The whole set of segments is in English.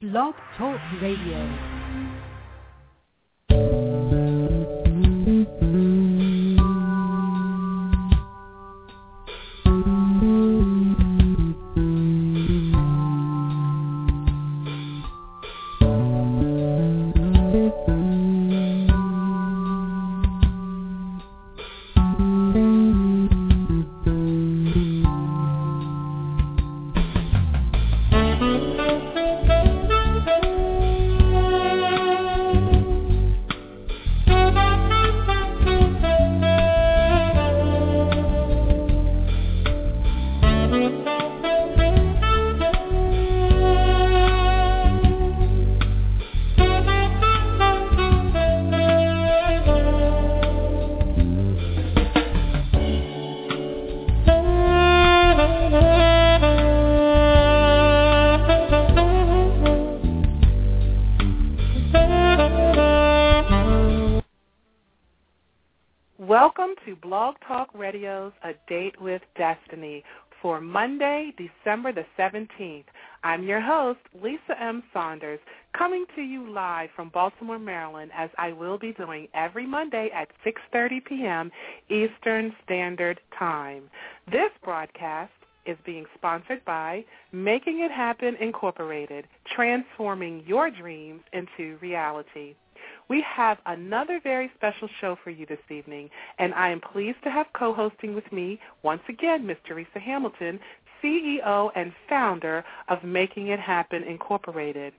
Blog Talk Radio. Monday, December the 17th. I'm your host, Lisa M. Saunders, coming to you live from Baltimore, Maryland, as I will be doing every Monday at 6.30 p.m. Eastern Standard Time. This broadcast is being sponsored by Making It Happen Incorporated, transforming your dreams into reality. We have another very special show for you this evening, and I am pleased to have co-hosting with me once again Ms. Teresa Hamilton, CEO and founder of Making It Happen Incorporated.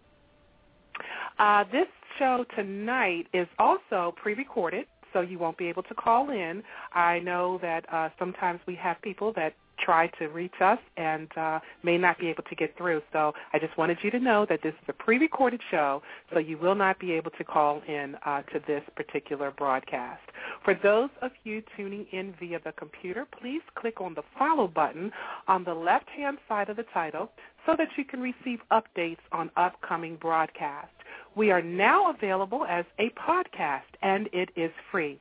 Uh, this show tonight is also pre-recorded, so you won't be able to call in. I know that uh, sometimes we have people that try to reach us and uh, may not be able to get through. So I just wanted you to know that this is a pre-recorded show, so you will not be able to call in uh, to this particular broadcast. For those of you tuning in via the computer, please click on the follow button on the left-hand side of the title so that you can receive updates on upcoming broadcasts. We are now available as a podcast, and it is free.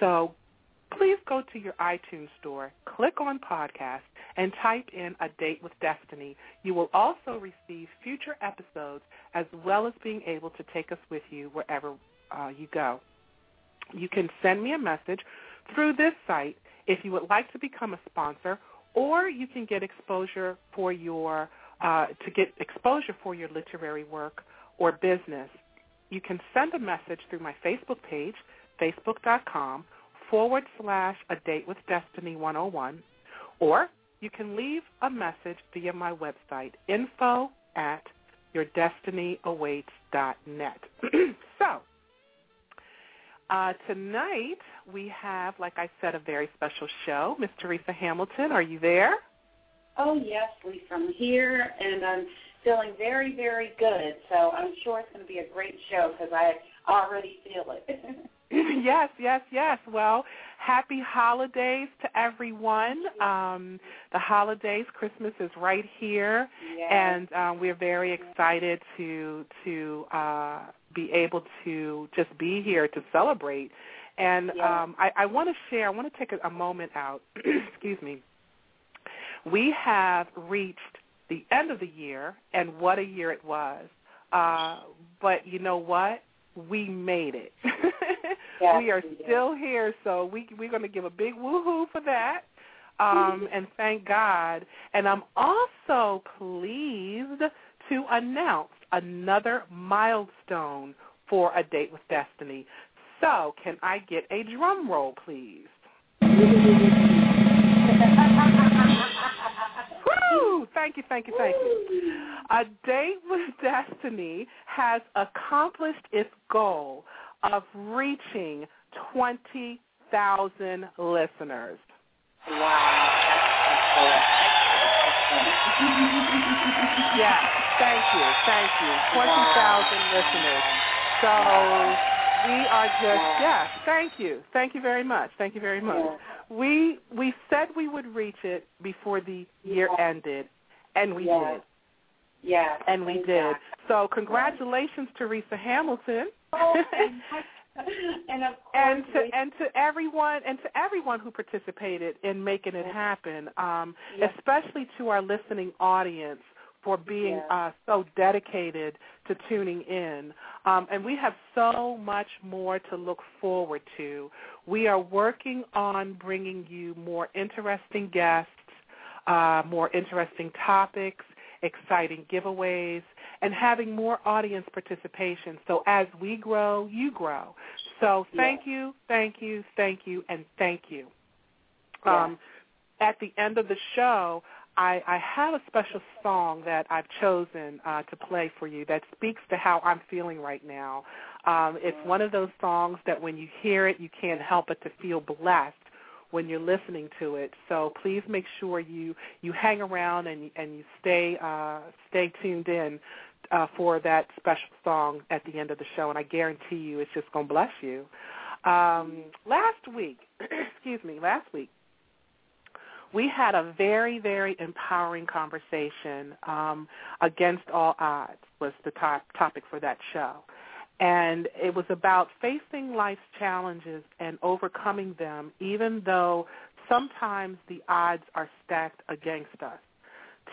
So please go to your iTunes store, click on podcast, and type in A Date with Destiny. You will also receive future episodes as well as being able to take us with you wherever uh, you go. You can send me a message through this site if you would like to become a sponsor, or you can get exposure for your uh, to get exposure for your literary work or business. You can send a message through my Facebook page, facebook.com forward slash a date with destiny 101 or you can leave a message via my website info at yourdestinyawaits.net so uh, tonight we have like i said a very special show. Miss teresa hamilton are you there? Oh yes lisa i'm here and i'm feeling very very good. So i'm sure it's going to be a great show because i already feel it yes, yes, yes. Well, happy holidays to everyone. Um, the holidays, Christmas is right here, yes. and um, we're very excited to to uh, be able to just be here to celebrate. And yes. um, I, I want to share. I want to take a, a moment out. excuse me. We have reached the end of the year, and what a year it was. Uh, but you know what? we made it. yes, we are we still here, so we we're going to give a big woohoo for that. Um, and thank God. And I'm also pleased to announce another milestone for a date with destiny. So, can I get a drum roll, please? Woo! Thank you, thank you, thank you. A Date with Destiny has accomplished its goal of reaching 20,000 listeners. Wow. yes, thank you, thank you. 20,000 listeners. So we are just, yes, thank you. Thank you very much. Thank you very much. We we said we would reach it before the year Yeah. ended, and we Yeah. did. Yeah. And we thank did. So congratulations, Teresa Hamilton. Oh, and of course, and to we- and to everyone and to everyone who participated in making it happen, um, Yes. especially to our listening audience for being Yeah. uh, so dedicated to tuning in. Um, and we have so much more to look forward to. We are working on bringing you more interesting guests, uh, more interesting topics, exciting giveaways, and having more audience participation. So as we grow, you grow. So thank you, thank you, thank you, and thank you. Yeah. Um, at the end of the show, I, I have a special song that I've chosen uh, to play for you that speaks to how I'm feeling right now. Um, it's one of those songs that when you hear it, you can't help but to feel blessed when you're listening to it. So please make sure you you hang around and and you stay uh, stay tuned in uh, for that special song at the end of the show, and I guarantee you it's just going to bless you. Um, last week, excuse me, last week we had a very, very empowering conversation. Um, Against All Odds was the top, topic for that show. And it was about facing life's challenges and overcoming them, even though sometimes the odds are stacked against us.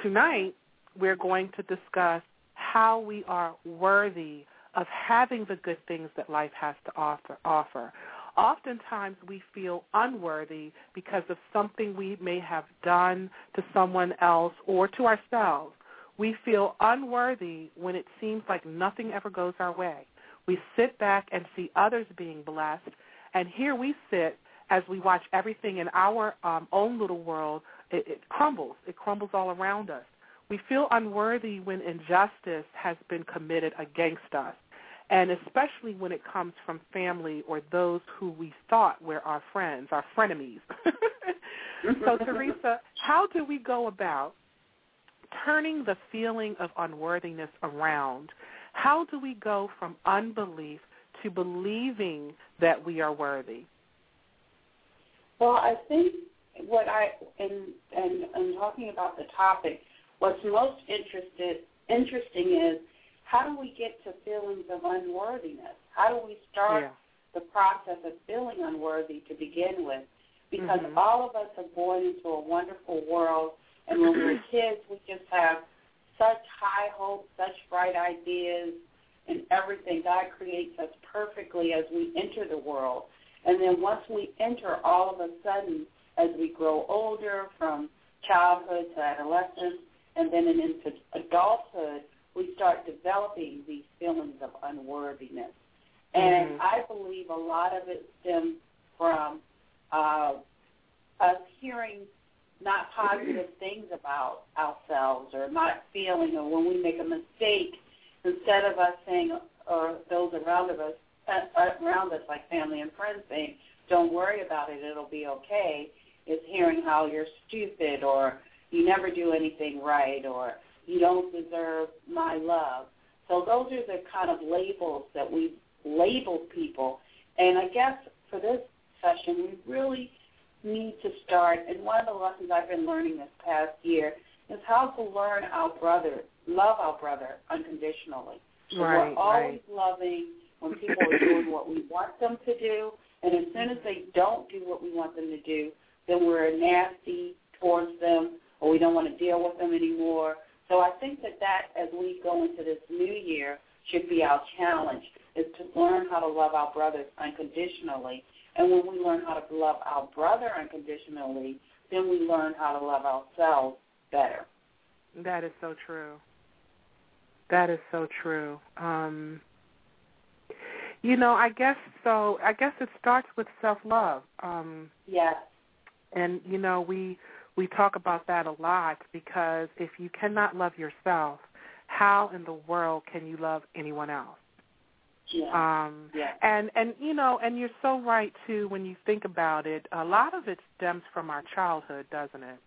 Tonight, we're going to discuss how we are worthy of having the good things that life has to offer. offer. Oftentimes we feel unworthy because of something we may have done to someone else or to ourselves. We feel unworthy when it seems like nothing ever goes our way. We sit back and see others being blessed, and here we sit as we watch everything in our um, own little world. It, it crumbles. It crumbles all around us. We feel unworthy when injustice has been committed against us, and especially when it comes from family or those who we thought were our friends, our frenemies. so, Teresa, how do we go about turning the feeling of unworthiness around? How do we go from unbelief to believing that we are worthy? Well, I think what I and and and talking about the topic, what's most interested interesting is how do we get to feelings of unworthiness? How do we start Yeah. the process of feeling unworthy to begin with? Because Mhm. all of us are born into a wonderful world, and when we're kids, we just have such high hopes, such bright ideas, and everything. God creates us perfectly as we enter the world. And then once we enter, all of a sudden, as we grow older from childhood to adolescence and then into adulthood, we start developing these feelings of unworthiness. And Mhm. I believe a lot of it stems from uh, us hearing not positive things about ourselves or not feeling, or when we make a mistake, instead of us saying, or those around us, uh, around us, like family and friends, saying, "Don't worry about it; it'll be okay," is hearing how you're stupid or you never do anything right or you don't deserve my love. So those are the kind of labels that we label people. And I guess for this session, we really need to start, and one of the lessons I've been learning this past year is how to learn our brother, love our brother unconditionally. So Right, we're always right. loving when people are doing what we want them to do, and as soon as they don't do what we want them to do, then we're nasty towards them, or we don't want to deal with them anymore. So I think that that, as we go into this new year, should be our challenge, is to learn how to love our brothers unconditionally. And when we learn how to love our brother unconditionally, then we learn how to love ourselves better. That is so true. That is so true. Um, you know, I guess so. I guess it starts with self-love. Um, Yes. and you know, we we talk about that a lot because if you cannot love yourself, how in the world can you love anyone else? Yeah. Um, yeah. and and you know, and you're so right too when you think about it. A lot of it stems from our childhood, doesn't it?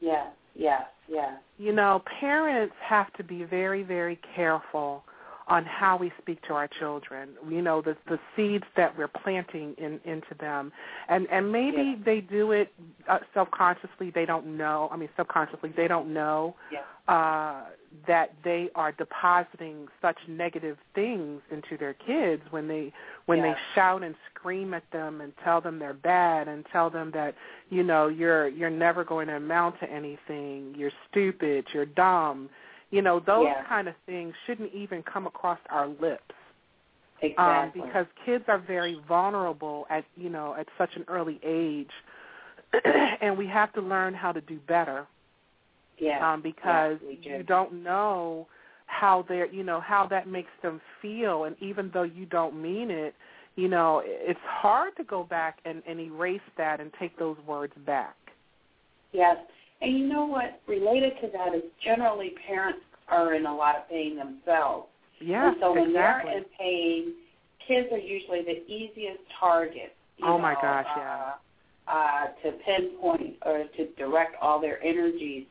Yes. Yes. Yes. You know, parents have to be very, very careful on how we speak to our children. You know, the the seeds that we're planting in into them, and and maybe Yeah. they do it uh, subconsciously. They don't know. I mean, subconsciously, they don't know Yeah. uh, that they are depositing such negative things into their kids when they when Yeah. they shout and scream at them and tell them they're bad and tell them that you know you're you're never going to amount to anything you're stupid you're dumb You know, those Yeah. kind of things shouldn't even come across our lips um, Exactly. because kids are very vulnerable at you know at such an early age, and we have to learn how to do better yeah. um, because do. you don't know how they're you know how that makes them feel, and even though you don't mean it, you know it's hard to go back and, and erase that and take those words back. Yes. And you know what? Related to that is generally parents are in a lot of pain themselves. Yeah, and so when exactly. they're in pain, kids are usually the easiest target. Oh, my gosh, uh, yeah. Uh, to pinpoint or to direct all their energies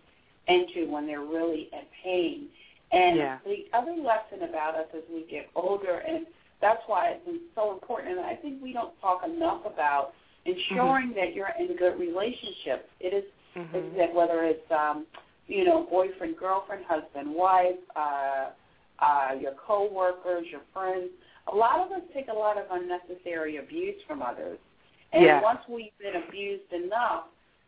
into when they're really in pain. And Yeah. the other lesson about us as we get older, and that's why it's so important, and I think we don't talk enough about ensuring that you're in good relationships. It is Mhm. is that whether it's um, you know boyfriend, girlfriend, husband, wife, uh, uh, your coworkers, your friends. A lot of us take a lot of unnecessary abuse from others, and Yeah. once we've been abused enough,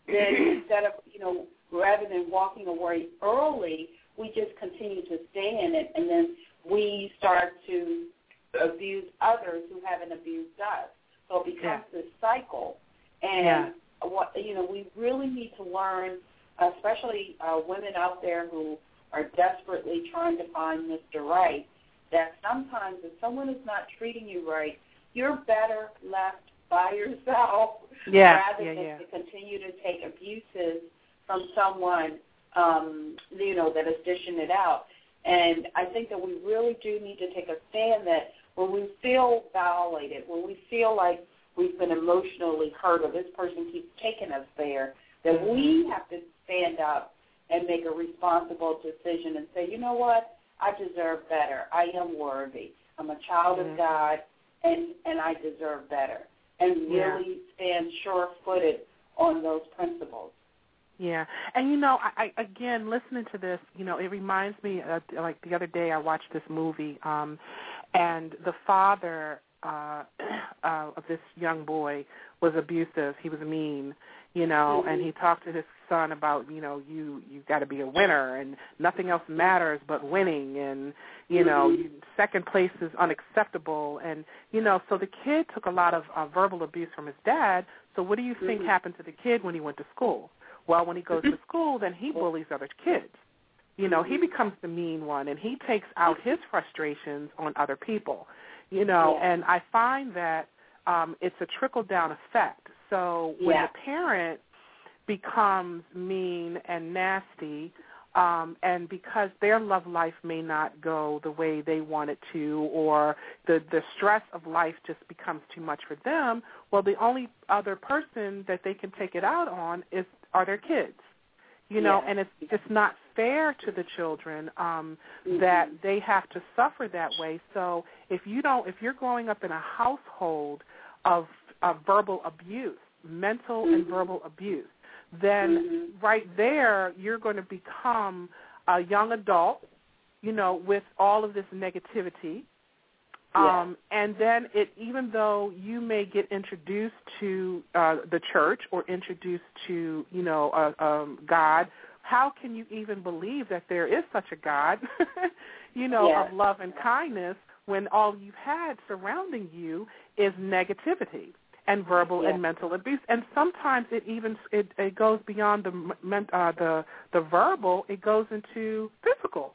then instead of you know rather than walking away early, we just continue to stay in it, and then we start to abuse others who haven't abused us. So it becomes this cycle, and Yeah. What you know we really need to learn, especially uh, women out there who are desperately trying to find Mr. Right, that sometimes if someone is not treating you right, you're better left by yourself Yeah, rather yeah, than yeah. to continue to take abuses from someone um, you know that is dishing it out. And I think that we really do need to take a stand that when we feel violated, when we feel like we've been emotionally hurt or this person keeps taking us there, that Mm-hmm. we have to stand up and make a responsible decision and say, you know what, I deserve better. I am worthy. I'm a child Mhm. of God, and and I deserve better. And Yeah. really stand sure-footed on those principles. Yeah, and you know, I, I again listening to this, you know, it reminds me of like the other day I watched this movie, um, and the father uh, uh, of this young boy was abusive. He was mean, you know, and he talked to his son about, you know, you you got to be a winner, and nothing else matters but winning, and you know, you, second place is unacceptable, and you know, so the kid took a lot of uh, verbal abuse from his dad. So what do you think Mhm. happened to the kid when he went to school? Well, when he goes to school, then he bullies other kids. You know, he becomes the mean one, and he takes out his frustrations on other people. You know, Yeah. and I find that um, it's a trickle down effect. So when Yeah. the parent becomes mean and nasty, um, and because their love life may not go the way they want it to, or the the stress of life just becomes too much for them, well, the only other person that they can take it out on is are their kids. You know, Yeah. and it's it's not fair to the children um, Mhm. that they have to suffer that way. So if you don't, if you're growing up in a household of, of verbal abuse, mental and Mhm. verbal abuse, then Mhm. right there you're going to become a young adult, you know, with all of this negativity. Yeah. Um, and then it, even though you may get introduced to uh, the church or introduced to, you know, uh, um, God, how can you even believe that there is such a God, you know, Yeah. of love and kindness when all you've had surrounding you is negativity and verbal Yeah. and mental abuse? And sometimes it even it, it goes beyond the uh, the the verbal; it goes into physical.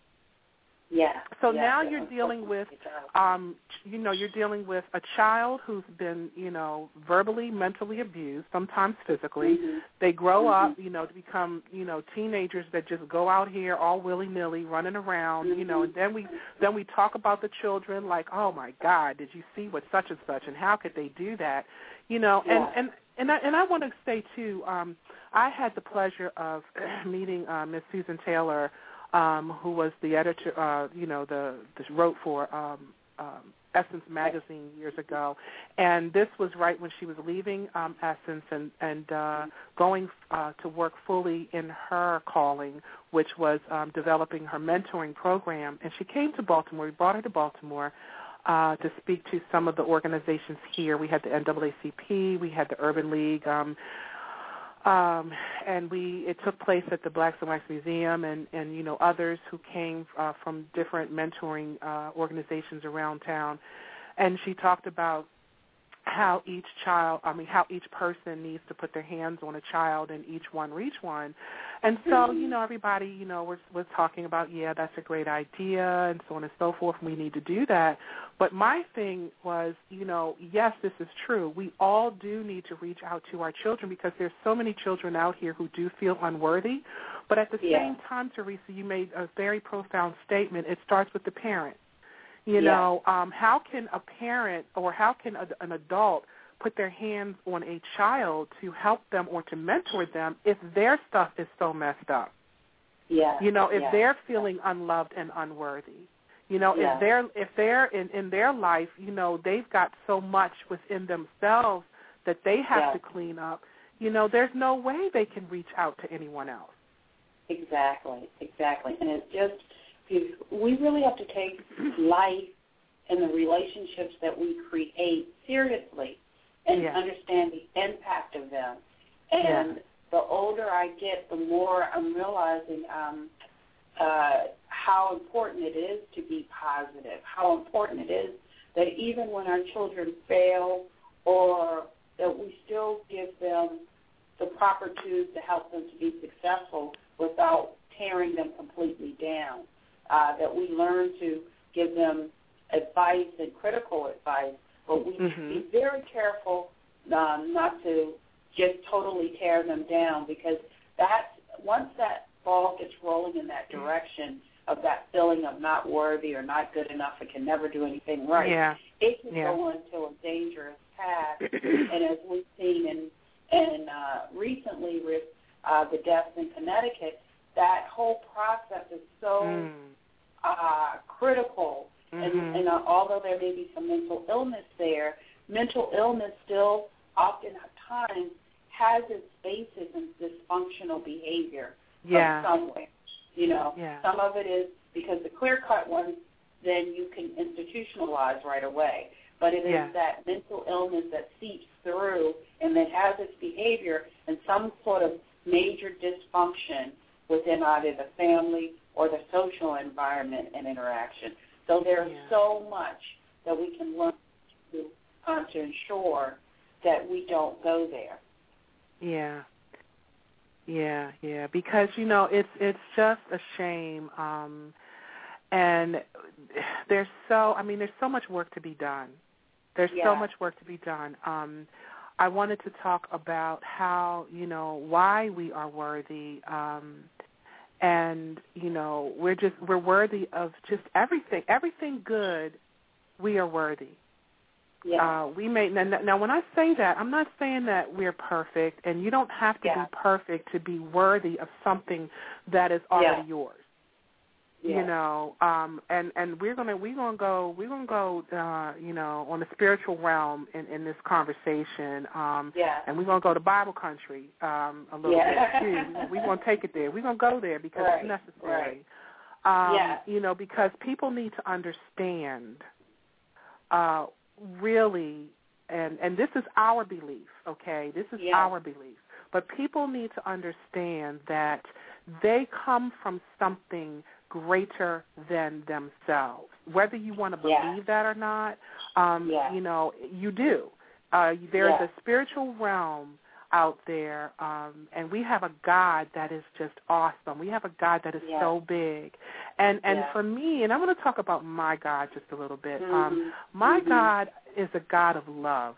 Yeah. So yeah, now yeah, you're dealing with, um, you know, you're dealing with a child who's been, you know, verbally, mentally abused, sometimes physically. Mhm. They grow Mhm. up, you know, to become, you know, teenagers that just go out here all willy nilly, running around, you know. Mhm. And then we then we talk about the children like, oh my God, did you see what such and such, and how could they do that, you know? And and and I, and I want to say too, um, I had the pleasure of meeting uh, Miss Susan Taylor um, who was the editor, uh, you know, the, the wrote for um, um, Essence magazine years ago, and this was right when she was leaving um, Essence and and uh, going uh, to work fully in her calling, which was um, developing her mentoring program. And she came to Baltimore. We brought her to Baltimore. Uh, to speak to some of the organizations here. We had the NAACP, we had the Urban League, um, um, and we it took place at the Blacks in Wax Museum, and and you know others who came uh, from different mentoring uh, organizations around town, and she talked about how each child, I mean, how each person needs to put their hands on a child and each one reach one. And so, Mm-hmm. you know, everybody, you know, was was talking about, yeah, that's a great idea and so on and so forth, and we need to do that. But my thing was, you know, yes, this is true. We all do need to reach out to our children because there's so many children out here who do feel unworthy. But at the Yeah. same time, Teresa, you made a very profound statement. It starts with the parent. You Yeah. know, um, how can a parent or how can a, an adult put their hands on a child to help them or to mentor them if their stuff is so messed up? Yeah. You know, if yeah. they're feeling unloved and unworthy. You know, Yeah. if they're if they're in in their life, you know, they've got so much within themselves that they have Yeah. to clean up. You know, there's no way they can reach out to anyone else. Exactly, exactly. And it's just, you- we really have to take life and the relationships that we create seriously and Yeah. understand the impact of them. And the older I get, the more I'm realizing um, uh, how important it is to be positive, how important it is that even when our children fail or that we still give them the proper tools to help them to be successful without tearing them completely down. Uh, that we learn to give them advice and critical advice, but we Mhm. be very careful um, not to just totally tear them down because that's once that ball gets rolling in that direction of that feeling of not worthy or not good enough and can never do anything right, Yeah. it can Yeah. go into a dangerous path. and as we've seen in, in uh, recently with uh, the deaths in Connecticut, that whole process is so Mm. Critical. Mhm. And, and uh, although there may be some mental illness there, mental illness still oftentimes has its basis in dysfunctional behavior yeah. of somewhere. You know, Yeah. some of it is because the clear-cut ones, then you can institutionalize right away. But it is Yeah. that mental illness that seeps through and that has its behavior and some sort of major dysfunction within either the family or the social environment and interaction. So there's Yeah. so much that we can learn to, uh, to ensure that we don't go there. Yeah. Yeah, yeah, because you know it's it's just a shame um and there's so I mean there's so much work to be done. There's Yeah. so much work to be done. Um I wanted to talk about how, you know, why we are worthy um and you know, we're just we're worthy of just everything. Everything good, we are worthy. Yeah. Uh, we may now, now. When I say that, I'm not saying that we're perfect, and you don't have to Yeah. be perfect to be worthy of something that is already Yeah. yours. Yeah. You know, um, and and we're gonna we're gonna go we're gonna go uh, you know on the spiritual realm in in this conversation. Um, yeah. and we're gonna go to Bible country um, a little Yeah. bit too. We're gonna take it there. We're gonna go there because Right, it's necessary. Right. Um, Yeah. You know, because people need to understand uh, really, and and this is our belief. Okay, this is Yeah. our belief. But people need to understand that they come from something greater than themselves. Whether you want to Yeah. believe that or not, um, Yeah. you know, you do. Uh, there's Yeah. a spiritual realm out there, um, and we have a God that is just awesome. We have a God that is Yeah. so big, and and Yeah. for me, and I'm going to talk about my God just a little bit. Um, Mhm. my Mhm. God is a God of love.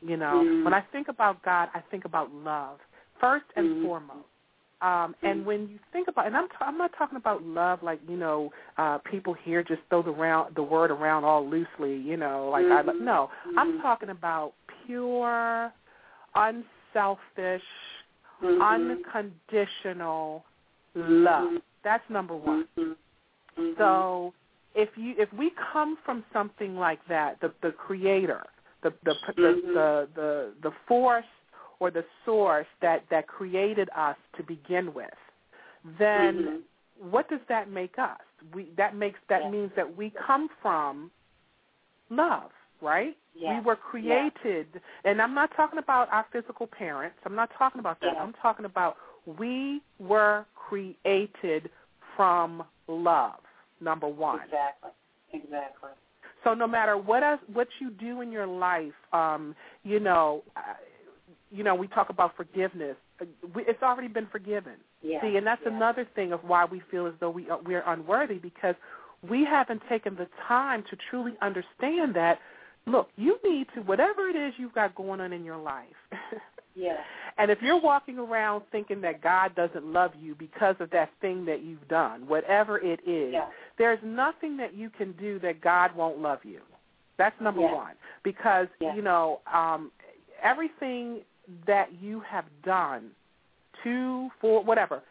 You know, Mhm. when I think about God, I think about love first and Mhm. foremost. Um, and Mhm. when you think about, and I'm t- I'm not talking about love like you know uh, people here just throw the round the word around all loosely. You know, like I Mhm. no, I'm Mhm. talking about pure, unselfish, Mhm. unconditional love. That's number one. So if you if we come from something like that, the the creator, the the the, the the the force or the source that that created us to begin with, then Mhm. what does that make us? We that makes that Yeah. means that we come from love. right? Yes. We were created, and I'm not talking about our physical parents. I'm not talking about that. I'm talking about we were created from love. Number one. Exactly. Exactly. So no matter what else, what you do in your life, um, you know, you know, we talk about forgiveness. Uh, it's already been forgiven. Yes. See, and that's yes. another thing of why we feel as though we are, we're unworthy because we haven't taken the time to truly understand that. Look, you need to whatever it is you've got going on in your life. yeah. And if you're walking around thinking that God doesn't love you because of that thing that you've done, whatever it is, yeah. there's nothing that you can do that God won't love you. That's number yeah. one. Because, yeah. you know, um, everything that you have done to, for, whatever,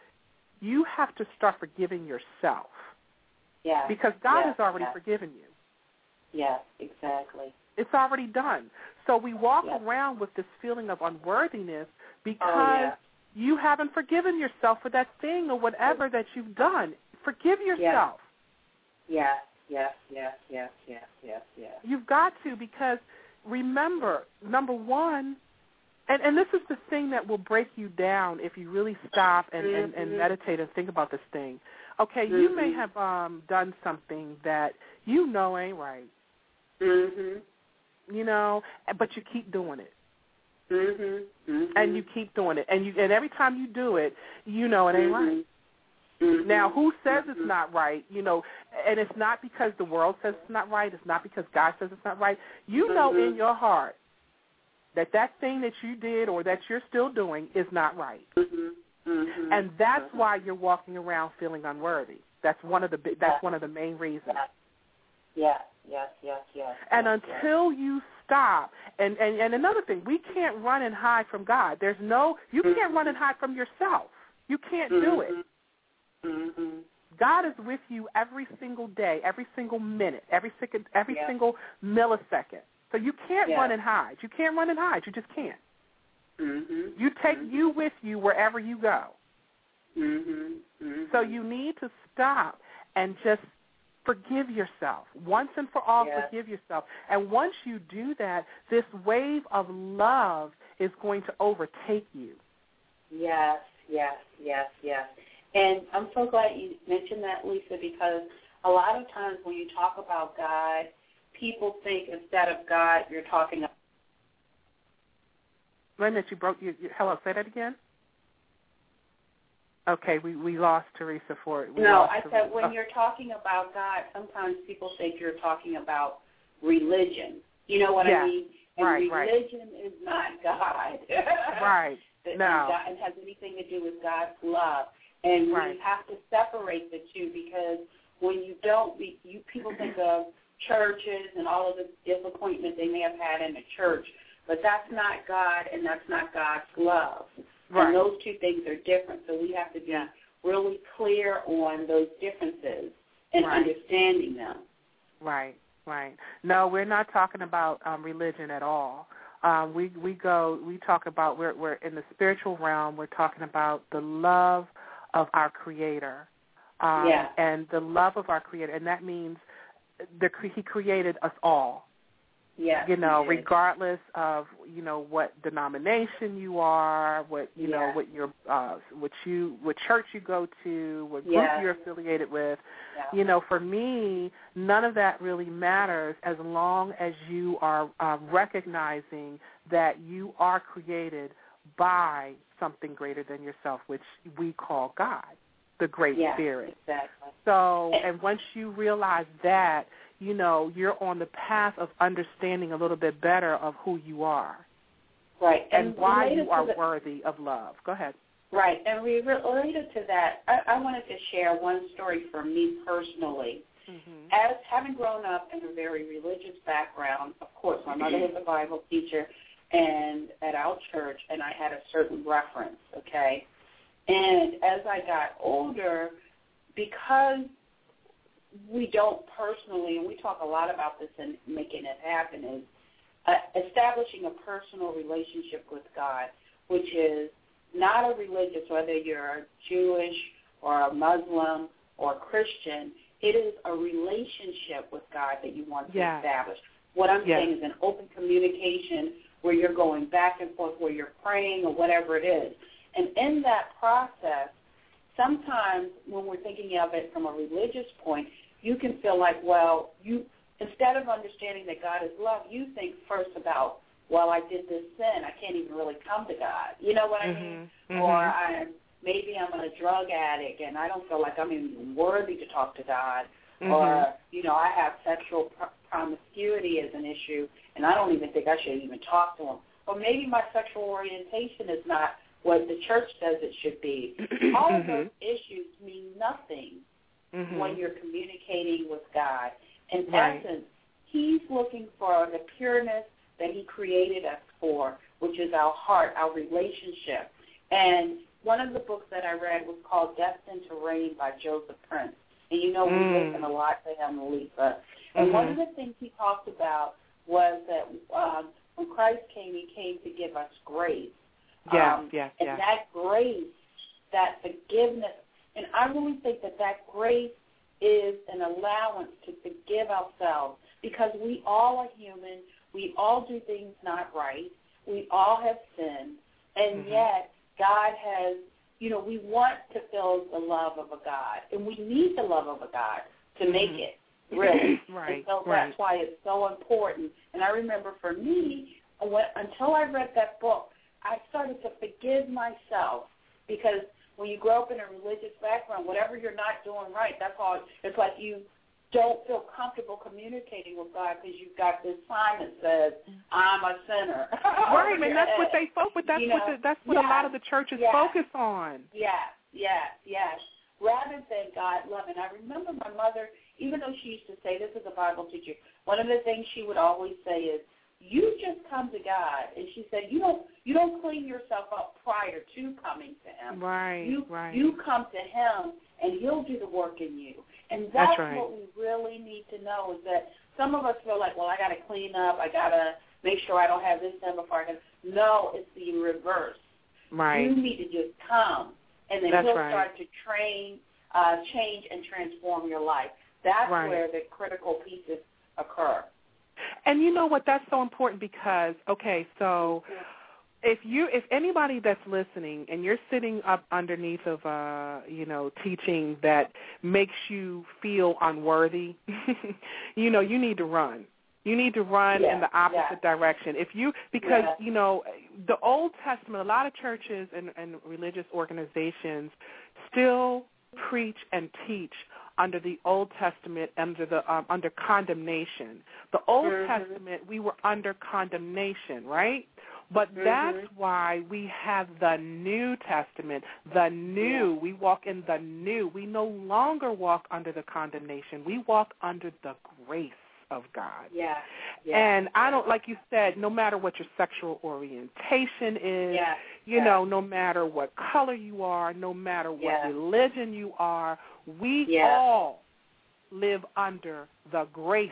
you have to start forgiving yourself. Yeah. Because God yeah. has already yeah. forgiven you. Yes, exactly. It's already done. So we walk Yeah. around with this feeling of unworthiness because Oh, yeah. you haven't forgiven yourself for that thing or whatever that you've done. Forgive yourself. Yes, yes, yes, yes, yes, yes, yes. You've got to because remember, number one, and, and this is the thing that will break you down if you really stop and, and, and Mhm. meditate and think about this thing. Okay, you may Mhm. have um, done something that you know ain't right, Mhm. you know, but you keep doing it. Mhm. Mhm. and you keep doing it, and you and every time you do it, you know it ain't right. Mhm. Now, who says it's not right? You know, and it's not because the world says it's not right. It's not because God says it's not right. You know in your heart that that thing that you did or that you're still doing is not right, Mhm. Mhm. and that's Mhm. why you're walking around feeling unworthy. That's one of the that's Yeah. one of the main reasons. Yes, yes, yes, yes. And yes, yes. until you stop, and, and and another thing, we can't run and hide from God. There's no, you can't run and hide from yourself. You can't do it. Mhm. God is with you every single day, every single minute, every second, every Yeah. single millisecond. So you can't Yeah. run and hide. You can't run and hide. You just can't. Mhm. You take Mhm. you with you wherever you go. Mhm. Mhm. So you need to stop and just forgive yourself. Once and for all, Yes. forgive yourself. And once you do that, this wave of love is going to overtake you. Yes, yes, yes, yes. And I'm so glad you mentioned that, Lisa, because a lot of times when you talk about God, people think instead of God, you're talking about Wait a minute, you broke your, your hello, say that again? Okay, we, we lost Teresa for it. We No, I Teresa. said when Oh, you're talking about God, sometimes people think you're talking about religion. You know what Yeah, I mean? And right, right. religion is not God. Right. No. and God- It has anything to do with God's love. And Right. we have to separate the two because when you don't, you people think of churches and all of the disappointment they may have had in the church, but that's not God and that's not God's love. Right. And those two things are different, so we have to be really clear on those differences and Right. understanding them. Right, right. No, we're not talking about um, religion at all. Um, we we go we talk about we're we're in the spiritual realm. We're talking about the love of our Creator, um, Yeah. and the love of our Creator, and that means the He created us all. Yeah. you know, regardless of you know what denomination you are, what you know what your uh, what you what church you go to, what group Yeah. you're affiliated with. Yeah. You know, for me, none of that really matters as long as you are uh, recognizing that you are created by something greater than yourself, which we call God, the Great yeah, Spirit. Exactly. So, and once you realize that, you know, you're on the path of understanding a little bit better of who you are Right. and, why you are the, worthy of love. Go ahead. Right, and we related to that, I, I wanted to share one story from me personally. Mm-hmm. As having grown up in a very religious background, of course, my mother was a Bible teacher, and at our church, and I had a certain reference. Okay, and as I got older, because we don't personally, and we talk a lot about this in making it happen, is uh, establishing a personal relationship with God, which is not a religious, whether you're Jewish or a Muslim or Christian, it is a relationship with God that you want to Yes. establish. What I'm Yes. saying is an open communication where you're going back and forth, where you're praying or whatever it is. And in that process, sometimes when we're thinking of it from a religious point, you can feel like, well, you instead of understanding that God is love, you think first about, well, I did this sin, I can't even really come to God. You know what I mean? Mhm, Or mhm. I maybe I'm a drug addict and I don't feel like I'm even worthy to talk to God. Mhm. Or you know, I have sexual pr- promiscuity as an issue, and I don't even think I should even talk to him. Or maybe my sexual orientation is not what the church says it should be. All of those issues mean nothing Mhm. when you're communicating with God. In Right. essence, He's looking for the pureness that He created us for, which is our heart, our relationship. And one of the books that I read was called Destined to Reign by Joseph Prince. And you know we Mm. listen a lot to him, Lisa. And one Mhm. of the things he talked about was that um, when Christ came, He came to give us grace. Yes, Um, yes, and yes. that grace, that forgiveness, and I really think that that grace is an allowance to forgive ourselves because we all are human. We all do things not right. We all have sinned. And Mhm. yet, God has, you know, we want to feel the love of a God. And we need the love of a God to make Mhm. it, really. Right, And so right. that's why it's so important. And I remember for me, when, until I read that book, I started to forgive myself because when you grow up in a religious background, whatever you're not doing right, that's all. It's like you don't feel comfortable communicating with God because you've got this sign that says, "I'm a sinner." Right, and that's what they focus. That's You what the, that's what a lot of the churches yeah. focus on. Yes, yes, yes. Rather than God loving. I remember my mother, even though she used to say, this is a Bible teacher, one of the things she would always say is, you just come to God. And she said, you don't you don't clean yourself up prior to coming to him. Right, You right. you come to him and he'll do the work in you. And That's that's, right. what we really need to know is that some of us feel like, well, I got to clean up. I got to make sure I don't have this done before I can. No, it's the reverse. right. You need to just come, and then That's he'll right. start to train, uh, change, and transform your life. That's Right. where the critical pieces occur. And you know what? That's so important because okay, so if you if anybody that's listening and you're sitting up underneath of uh you know teaching that makes you feel unworthy, you know you need to run. You need to run Yeah, in the opposite yeah. direction. If you because Yeah. you know the Old Testament, a lot of churches and, and religious organizations still preach and teach under the Old Testament under the um, under condemnation. The Old Mhm. Testament we were under condemnation, right? But Mhm. that's why we have the New Testament. The new, we walk in the new. We no longer walk under the condemnation. We walk under the grace of God. Yeah. yeah. And I don't like you said, no matter what your sexual orientation is, yeah. you yeah. know, no matter what color you are, no matter what Yeah. religion you are, we Yeah. all live under the grace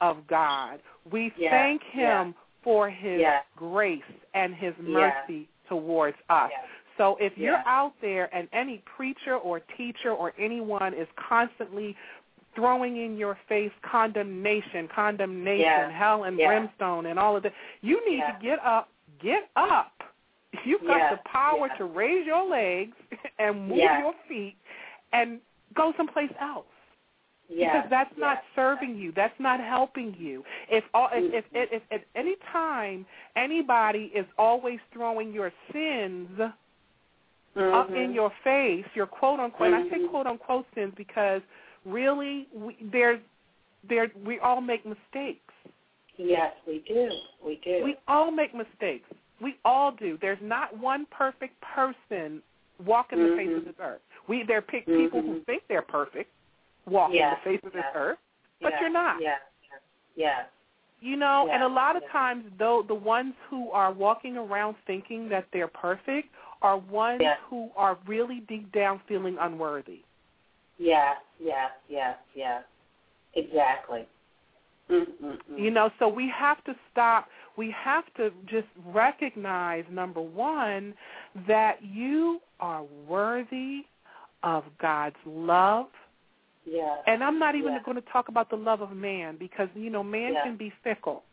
of God. We Yeah. thank him for his grace and his mercy towards us. So if you're out there and any preacher or teacher or anyone is constantly throwing in your face condemnation, condemnation, Yeah. hell and Yeah. brimstone and all of that, you need Yeah. to get up, get up. You've got the power to raise your legs and move your feet and go someplace else Yeah. because that's not serving you. That's not helping you. If all, if, if, if, if at any time anybody is always throwing your sins up in Mhm. your face, your quote unquote. And I say Mhm. quote unquote sins because really we, there's there we all make mistakes. Yes, we do. We do. We all make mistakes. We all do. There's not one perfect person walking the face of this earth. We there are pe- people who Mhm. think they're perfect walking Yes, the face of this yes. earth, but Yes, you're not. Yes. Yes. You know, and a lot of times though the ones who are walking around thinking that they're perfect are ones who are really deep down feeling unworthy. Yes. Yes. Yes. Yes. Exactly. Mm-mm-mm. You know, so we have to stop. We have to just recognize number 1 that you are worthy of God's love, Yeah. And I'm not even Yeah. going to talk about the love of man because you know man Yeah. can be fickle.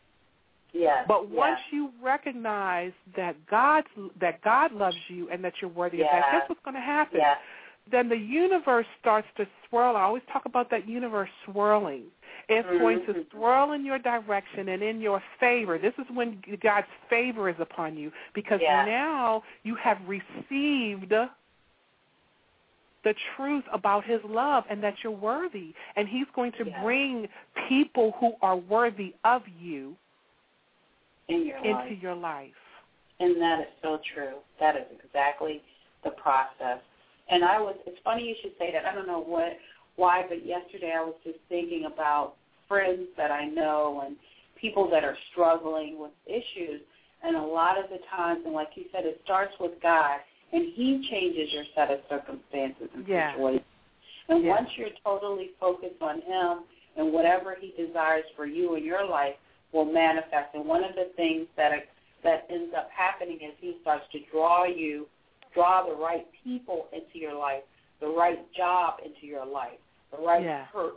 Yes. But once you recognize that God that God loves you and that you're worthy of that, guess what's going to happen? Then the universe starts to swirl. I always talk about that universe swirling. It's mm-hmm. going to swirl in your direction and in your favor. This is when God's favor is upon you because Yeah. now you have received the truth about his love and that you're worthy. And he's going to Yeah. bring people who are worthy of you in your into life. your life. And that is so true. That is exactly the process. And I was it's funny you should say that. I don't know what why, but yesterday I was just thinking about friends that I know and people that are struggling with issues and a lot of the times and like you said, it starts with God and he changes your set of circumstances and Yeah. situations. And Yeah. once you're totally focused on him and whatever he desires for you in your life will manifest. And one of the things that that ends up happening is he starts to draw you, draw the right people into your life, the right job into your life, the right Yeah. per,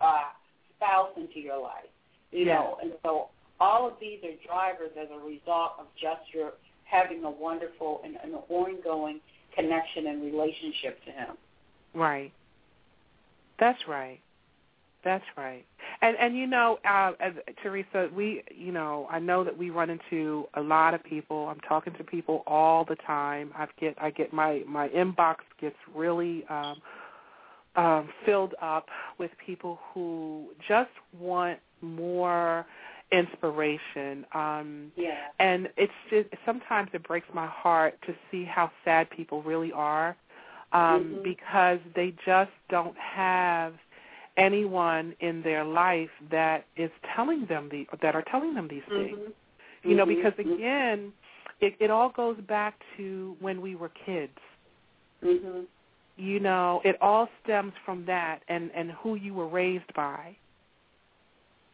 uh, spouse into your life. You Yeah. know, and so all of these are drivers as a result of just your having a wonderful and an ongoing connection and relationship to him. Right. That's right. That's right. And and you know, uh, as Teresa, we you know, I know that we run into a lot of people. I'm talking to people all the time. I get I get my my inbox gets really um um filled up with people who just want more inspiration. Um Yeah. and it's just sometimes it breaks my heart to see how sad people really are um Mhm. because they just don't have anyone in their life that is telling them the that are telling them these things Mhm. you know because Mhm. again it it all goes back to when we were kids Mhm. you know it all stems from that and and who you were raised by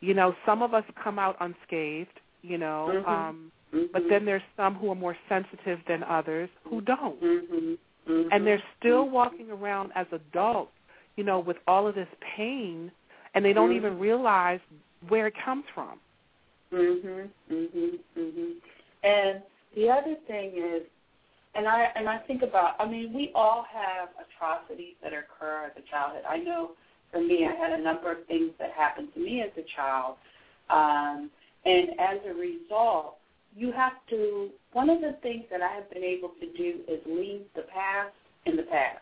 you know some of us come out unscathed you know Mhm. um but then there's some who are more sensitive than others who don't Mhm. Mhm. and they're still walking around as adults you know with all of this pain and they don't Mhm. even realize where it comes from Mhm. Mhm. Mhm. And the other thing is, and I and I think about. I mean, we all have atrocities that occur as a childhood. I know for me, I had a number of things that happened to me as a child, um, and as a result, you have to. One of the things that I have been able to do is leave the past in the past.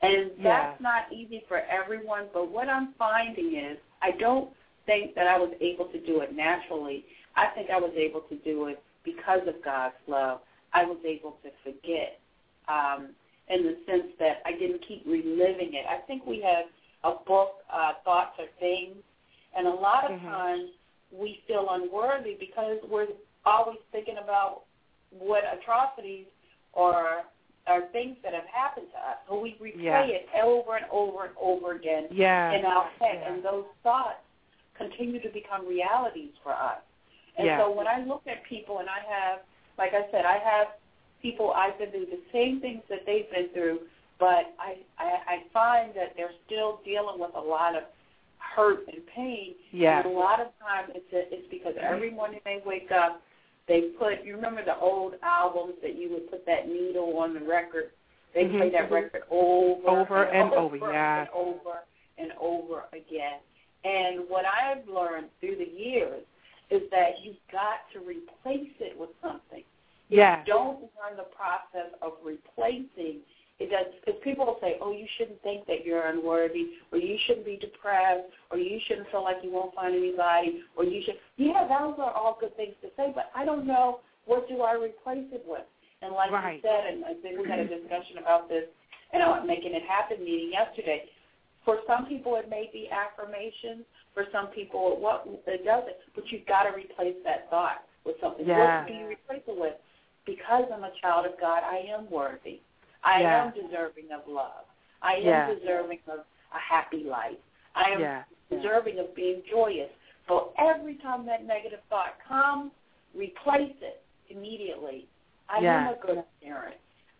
And that's Yeah. not easy for everyone, but what I'm finding is I don't think that I was able to do it naturally. I think I was able to do it because of God's love. I was able to forget um, in the sense that I didn't keep reliving it. I think we have a book, uh, Thoughts Are Things, and a lot of Mhm. times we feel unworthy because we're always thinking about what atrocities or or things that have happened to us. So we replay Yeah. it over and over and over again yeah in our head, yeah. and those thoughts continue to become realities for us. And Yeah. so when I look at people, and I have, like I said, I have people I've been through the same things that they've been through, but I, I, I find that they're still dealing with a lot of hurt and pain. Yeah. And a lot of times it's a, it's because every morning they wake up, they put. You remember the old albums that you would put that needle on the record. They Mhm. play that record over, Over and over, over yeah. and over and over again. And what I've learned through the years is that you've got to replace it with something. Yeah. you don't learn the process of replacing, it does because people will say, "Oh, you shouldn't think that you're unworthy, or you shouldn't be depressed, or you shouldn't feel like you won't find anybody, or you should." Yeah, those are all good things to say, but I don't know what do I replace it with. And like Right. you said, and I think we had a discussion about this, you know, at Making It Happen meeting yesterday. For some people, it may be affirmations. For some people, it, what, it doesn't. But you've got to replace that thought with something. Yeah. What do you replace it with? Because I'm a child of God, I am worthy. I Yeah. am deserving of love. I am Yeah. deserving of a happy life. I am Yeah. deserving of being joyous. So every time that negative thought comes, replace it immediately. I am a good parent.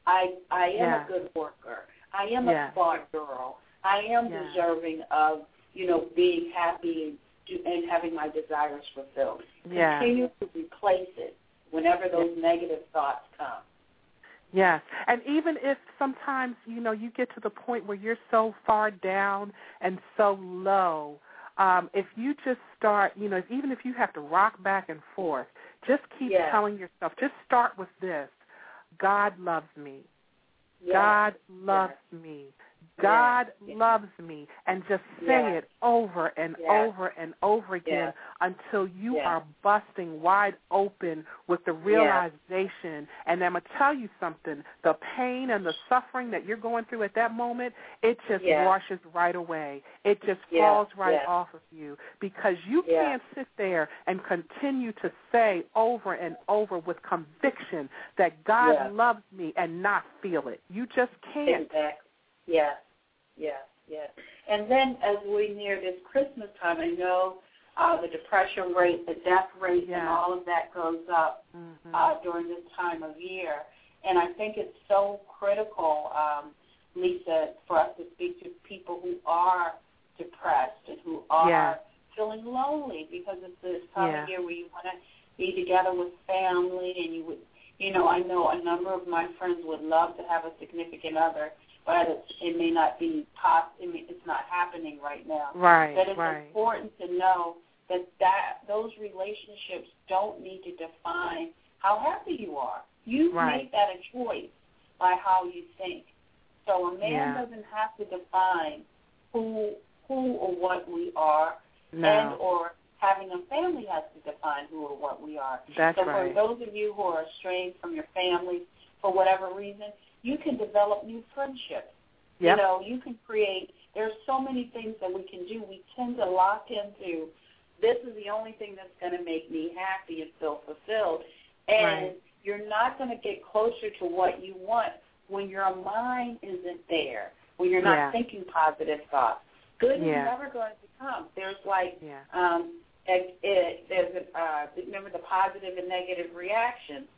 I I am a good worker. I am a smart girl. I am deserving of, you know, being happy and, do, and having my desires fulfilled. Continue to replace it whenever those negative thoughts come. Yes. And even if sometimes, you know, you get to the point where you're so far down and so low, um, if you just start, you know, even if you have to rock back and forth, just keep Yes. telling yourself, just start with this. God loves me. Yes. God loves me. God loves me. And just say it over and over and over again until you are busting wide open with the realization. And I'm going to tell you something the pain and the suffering that you're going through at that moment, it just washes right away. It just falls right off of you because you can't sit there and continue to say over and over with conviction that God loves me and not feel it. You just can't. Exactly. Yes. Yes. Yes. And then as we near this Christmas time, I know uh, the depression rate, the death rate, and all of that goes up Mhm. uh, during this time of year. And I think it's so critical, um, Lisa, for us to speak to people who are depressed and who are Yeah. feeling lonely because it's this time Yeah. of year where you want to be together with family and you would, you know, I know a number of my friends would love to have a significant other, but it may not be pos- it may, it's not happening right now. Right, That it's right. important to know that that those relationships don't need to define how happy you are. You Right. make that a choice by how you think. So a man Yeah. doesn't have to define who who or what we are, and or having a family has to define who or what we are. that's so for those of you who are estranged from your family for whatever reason, you can develop new friendships. Yep. You know, you can create. There's so many things that we can do. We tend to lock into this is the only thing that's going to make me happy and feel fulfilled, and Right. you're not going to get closer to what you want when your mind isn't there. When you're not Yeah. thinking positive thoughts, good Yeah. is never going to come. There's like Yeah. um, it, it, there's a, uh, remember the positive and negative reactions.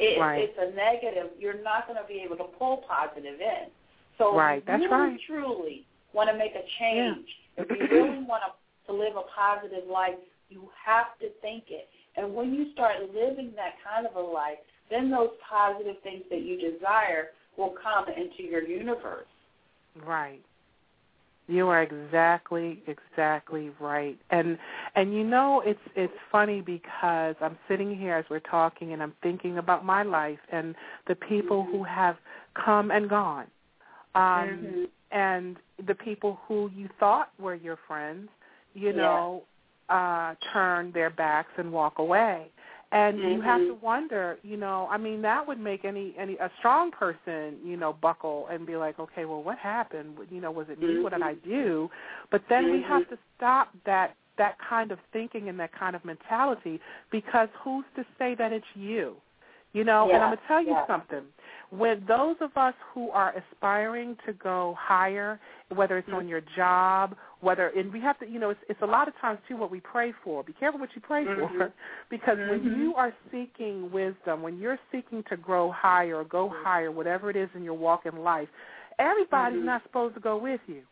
It, Right. It's a negative. You're not going to be able to pull positive in. So Right, if that's you really right. truly want to make a change, if you really want to, to live a positive life, you have to think it. And when you start living that kind of a life, then those positive things that you desire will come into your universe. Right. You are exactly exactly right. And and you know it's it's funny because I'm sitting here as we're talking and I'm thinking about my life and the people who have come and gone. Um Mhm. and the people who you thought were your friends, you Yeah. know, uh turn their backs and walk away. And you have to mm-hmm. wonder, you know, I mean that would make any any a strong person, you know, buckle and be like, okay, well, what happened? You know, was it me? What did I mm-hmm. do? But then we have Mhm. to stop that that kind of thinking and that kind of mentality because who's to say that it's you? You know, and I'm gonna tell you yeah. something. When those of us who are aspiring to go higher, whether it's mm-hmm. on your job, whether and we have to, you know, it's, it's a lot of times too what we pray for. Be careful what you pray for, Mhm. because when Mhm. you are seeking wisdom, when you're seeking to grow higher or go higher, whatever it is in your walk in life, everybody's Mhm. not supposed to go with you.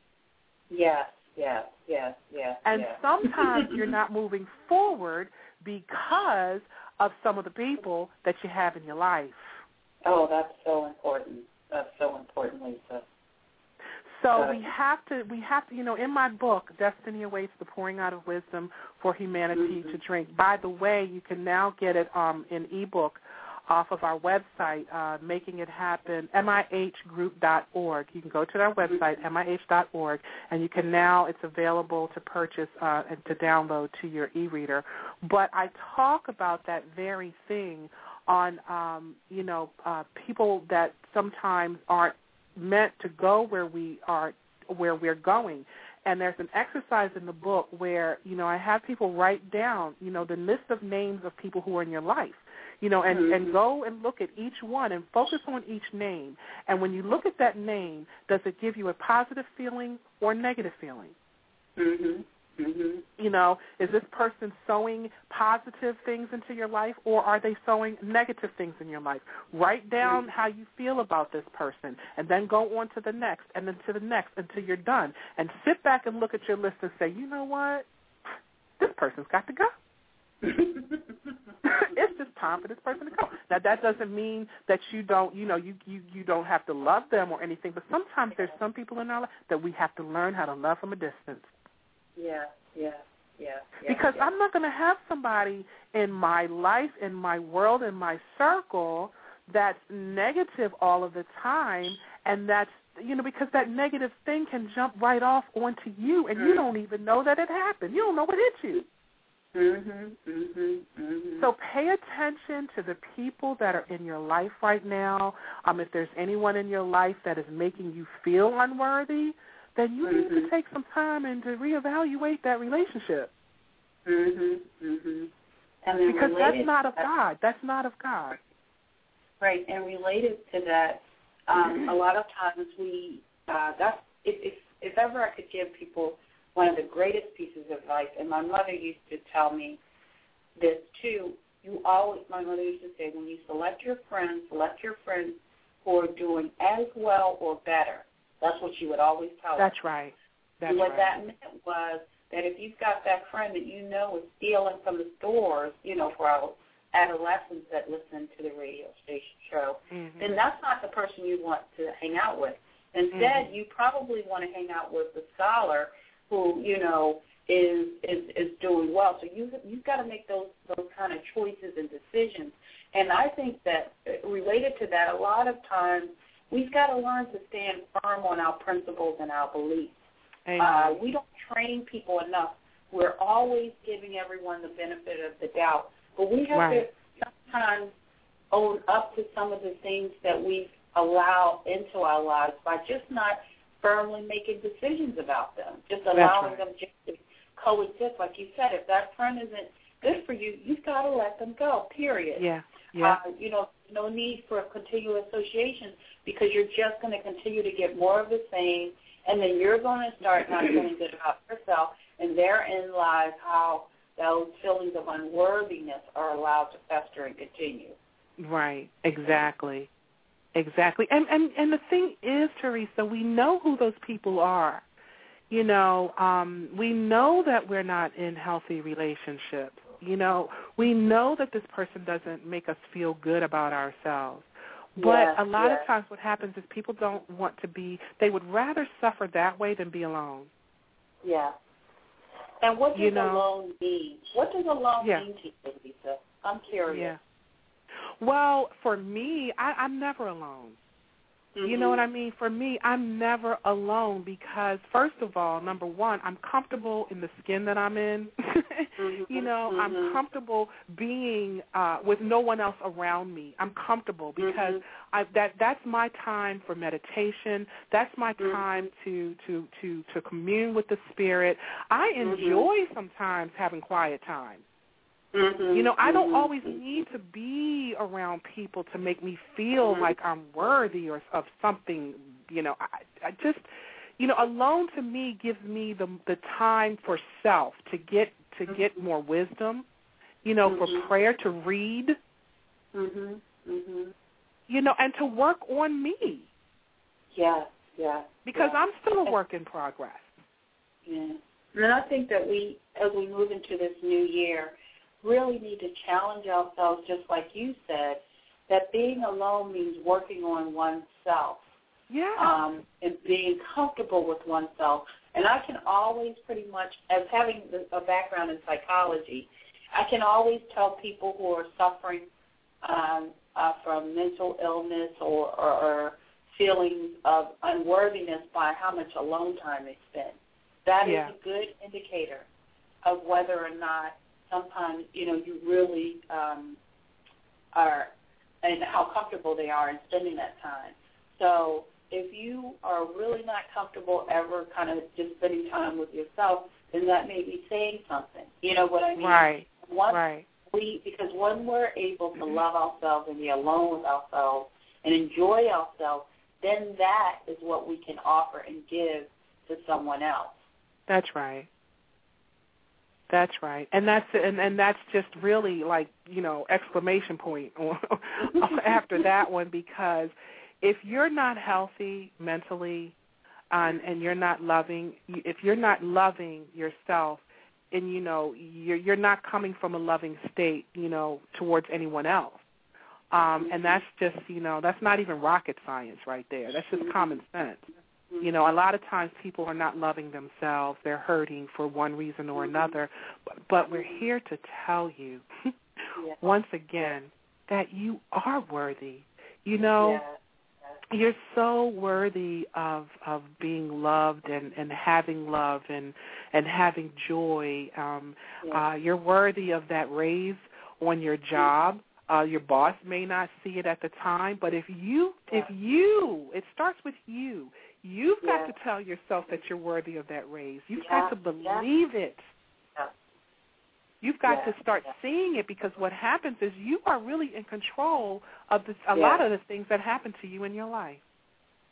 Yes, yes, yes, yes. And yes. sometimes you're not moving forward because of some of the people that you have in your life. Oh, that's so important. That's so important, Lisa. So we have to we have to you know in my book Destiny Awaits the Pouring Out of Wisdom for Humanity Mhm. to Drink. By the way, you can now get it um in ebook off of our website, uh, making it happen, mihgroup.org. You can go to our website, mih.org, and you can now, it's available to purchase uh, and to download to your e-reader. But I talk about that very thing on, um, you know, uh, people that sometimes aren't meant to go where we are, where we're going. And there's an exercise in the book where, you know, I have people write down, you know, the list of names of people who are in your life you know, and, and Mhm. go and look at each one and focus on each name. And when you look at that name, does it give you a positive feeling or negative feeling? Mhm. Mm-hmm. You know, is this person sowing positive things into your life or are they sowing negative things in your life? Write down Mm-hmm. how you feel about this person and then go on to the next and then to the next until you're done. And sit back and look at your list and say, you know what? This person's got to go. it's just time for this person to go. Now that doesn't mean that you don't, you know, you you you don't have to love them or anything, but sometimes there's some people in our life that we have to learn how to love from a distance. Yeah, yeah, yeah. yeah Because yeah. I'm not going to have somebody in my life, in my world, in my circle that's negative all of the time and that's you know, because that negative thing can jump right off onto you and you Mhm. don't even know that it happened. You don't know what hit you. Mhm. Mhm. Mhm. So pay attention to the people that are in your life right now. Um, if there's anyone in your life that is making you feel unworthy, then you need to Mhm. take some time and to reevaluate that relationship Mhm. Mhm. And then because related that's not of God. That's not of God. Right, and related to that, um, a lot of times we uh, that's if, if if ever I could give people one of the greatest pieces of advice, and my mother used to tell me this too. You always, my mother used to say, when you select your friends, select your friends who are doing as well or better. That's what she would always tell us. That's right. That's what right. that meant was that if you've got that friend that you know is stealing from the stores, you know, for our adolescents that listen to the radio station show, Mhm. then that's not the person you want to hang out with. Instead, Mhm. you probably want to hang out with the scholar who, you know, is is is doing well. So you you've got to make those those kind of choices and decisions. And I think that uh, related to that, a lot of times we've got to learn to stand firm on our principles and our beliefs. Uh, we don't train people enough. We're always giving everyone the benefit of the doubt, but we have Right. to sometimes own up to some of the things that we've allowed into our lives by just not firmly making decisions about them, just allowing right. them just to coexist. Like you said, if that friend isn't good for you, you've got to let them go. Period. yeah. Yeah. Uh, you know, no need for a continual association because you're just going to continue to get more of the same, and then you're going to start not feeling good about yourself, and therein lies how those feelings of unworthiness are allowed to fester and continue. Right. Exactly. Exactly. And and and the thing is, Teresa, we know who those people are. You know, um, we know that we're not in healthy relationships. You know, we know that this person doesn't make us feel good about ourselves. But Yes, a lot yes. of times what happens is people don't want to be they would rather suffer that way than be alone. Yeah. And what does You know- alone mean? What does alone Yeah. mean to you, Lisa? I'm curious. Yeah. Well, for me, I, I'm never alone. You know Mm-hmm. what I mean? For me, I'm never alone because first of all, number one, I'm comfortable in the skin that I'm in. you know, mhm. I'm comfortable being uh with no one else around me. I'm comfortable because Mhm. I that that's my time for meditation. That's my time to to to to commune with the spirit. I enjoy sometimes having quiet time. Mhm. You know, I don't Mhm. always need to be around people to make me feel Mhm. like I'm worthy or of something. You know, I, I just, you know, alone to me gives me the the time for self to get to get more wisdom. You know, for Mhm. prayer to read. Mhm. Mhm. You know, and to work on me Yeah. Yeah. because yeah. I'm still a work in progress. Yeah. And I think that we, as we move into this new year, really need to challenge ourselves, just like you said, that being alone means working on oneself Yeah. um, and being comfortable with oneself. And I can always pretty much, as having a background in psychology, I can always tell people who are suffering um, uh, from mental illness or, or, or feelings of unworthiness by how much alone time they spend. That is Yeah. a good indicator of whether or not sometimes, you know, you really um, are and how comfortable they are in spending that time. So if you are really not comfortable ever kind of just spending time with yourself, then that may be saying something. You know what I mean? Right. Once Right. we because when we're able to love ourselves and be alone with ourselves and enjoy ourselves, then that is what we can offer and give to someone else. That's right. That's right, and that's and and that's just really like you know exclamation point after that one because if you're not healthy mentally, and and you're not loving, if you're not loving yourself, and you know you're you're not coming from a loving state, you know, towards anyone else. Um, and that's just, you know, that's not even rocket science right there. That's just common sense. You know, a lot of times people are not loving themselves. They're hurting for one reason or another. But, but we're here to tell you, once again, that you are worthy. You know, you're so worthy of of being loved and and having love and and having joy. Um, uh, you're worthy of that raise on your job. Uh, your boss may not see it at the time, but if you if you it starts with you You've got to tell yourself that you're worthy of that raise. You've yeah. got to believe yeah. it. You've got to start seeing it because what happens is you are really in control of this, a lot of the things that happen to you in your life.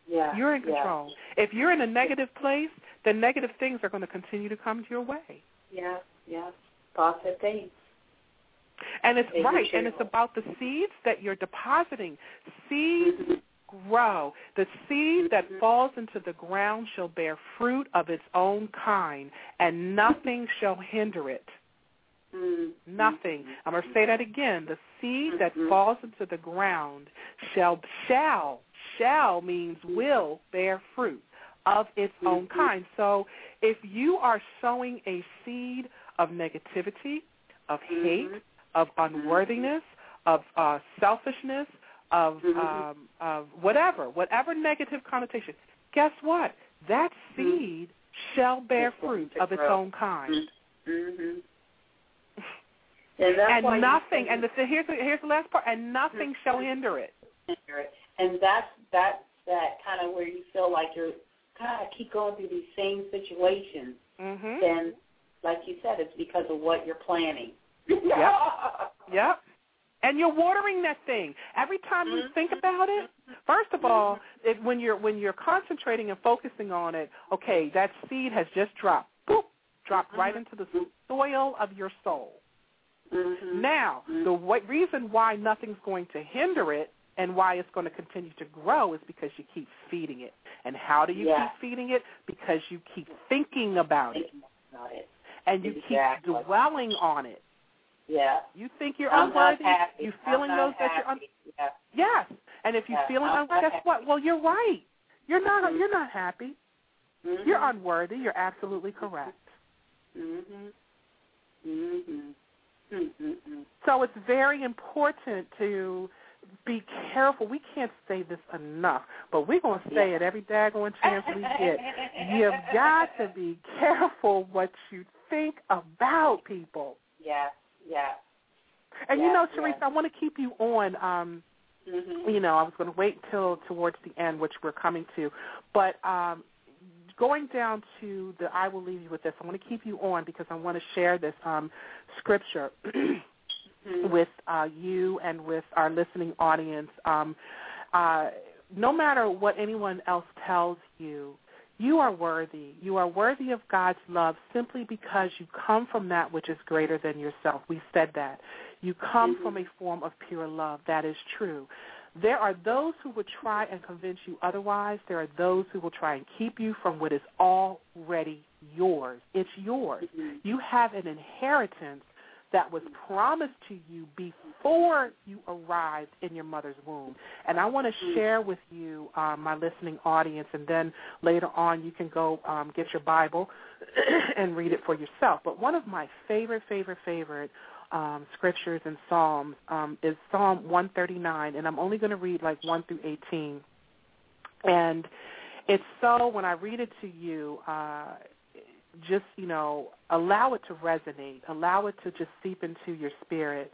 Yeah. You're in control. If you're in a negative place, then negative things are going to continue to come your way. Yeah, yeah. Positive things. And it's right, and it's about the seeds that you're depositing. Seeds mm-hmm grow. The seed that falls into the ground shall bear fruit of its own kind, and nothing shall hinder it. Mm-hmm. Nothing. I'm going to say that again. The seed that falls into the ground shall shall shall means will bear fruit of its own kind. So if you are sowing a seed of negativity, of hate, of unworthiness, of uh, selfishness, of mm-hmm. um, of whatever, whatever negative connotation. Guess what? That mm-hmm. seed shall bear fruit of its own kind. Mm-hmm. And, and nothing. And the, here's the, here's the last part. And nothing shall hinder it. And that's that's that kind of where you feel like you're kind of keep going through these same situations. Mm-hmm. Then, like you said, it's because of what you're planning. yep. Yep and you're watering that thing. Every time you think mm-hmm. about it mm-hmm. first of all mm-hmm. it, when you're when you're concentrating and focusing on it okay that seed has just dropped. Boop dropped right into the soil of your soul. Mm-hmm. now the reason why nothing's going to hinder it and why it's going to continue to grow is because you keep feeding it. And how do you yeah. keep feeding it? Because you keep thinking about it, about it. and you exactly. keep dwelling on it yeah. You think you're I'm unworthy. You feeling those that you're un- yeah. Yes. And if you're yeah. feeling unworthy, guess what? Well, you're right. You're not mm-hmm. you're not happy. Mm-hmm. You're unworthy. You're absolutely correct. Mhm. Mhm. Mhm. So it's very important to be careful. We can't say this enough, but we're going to say yeah. it every daggone chance we get. You've got to be careful what you think about people. Yeah, yeah. And yeah, you know, Teresa, yeah. I want to keep you on. Um, mm-hmm. You know, I was going to wait until towards the end, which we're coming to, but um, going down to the I will leave you with this. I want to keep you on because I want to share this um, scripture mm-hmm. with uh, you and with our listening audience. Um, uh, no matter what anyone else tells you, you are worthy. You are worthy of God's love simply because you come from that which is greater than yourself. We said that. You come mm-hmm. from a form of pure love. That is true. There are those who would try and convince you otherwise. There are those who will try and keep you from what is already yours. It's yours. Mm-hmm. You have an inheritance that was promised to you before you arrived in your mother's womb. And I want to share with you, um, my listening audience, and then later on you can go um, get your Bible and read it for yourself. But one of my favorite, favorite, favorite um, scriptures and Psalms um, is Psalm 139, and I'm only going to read like 1 through 18. And it's so, when I read it to you, uh, just, you know, allow it to resonate, allow it to just seep into your spirit.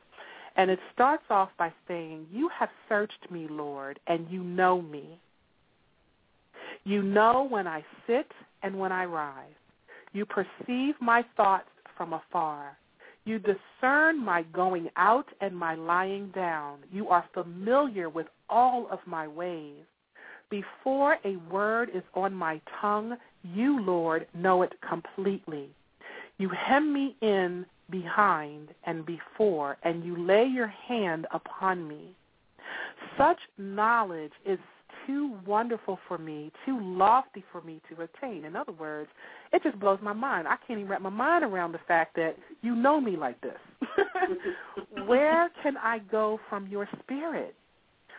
And it starts off by saying, You have searched me, Lord, and you know me. You know when I sit and when I rise. You perceive my thoughts from afar. You discern my going out and my lying down. You are familiar with all of my ways. Before a word is on my tongue, you, Lord, know it completely. You hem me in behind and before, and you lay your hand upon me. Such knowledge is too wonderful for me, too lofty for me to attain. In other words, it just blows my mind. I can't even wrap my mind around the fact that you know me like this. Where can I go from your spirit?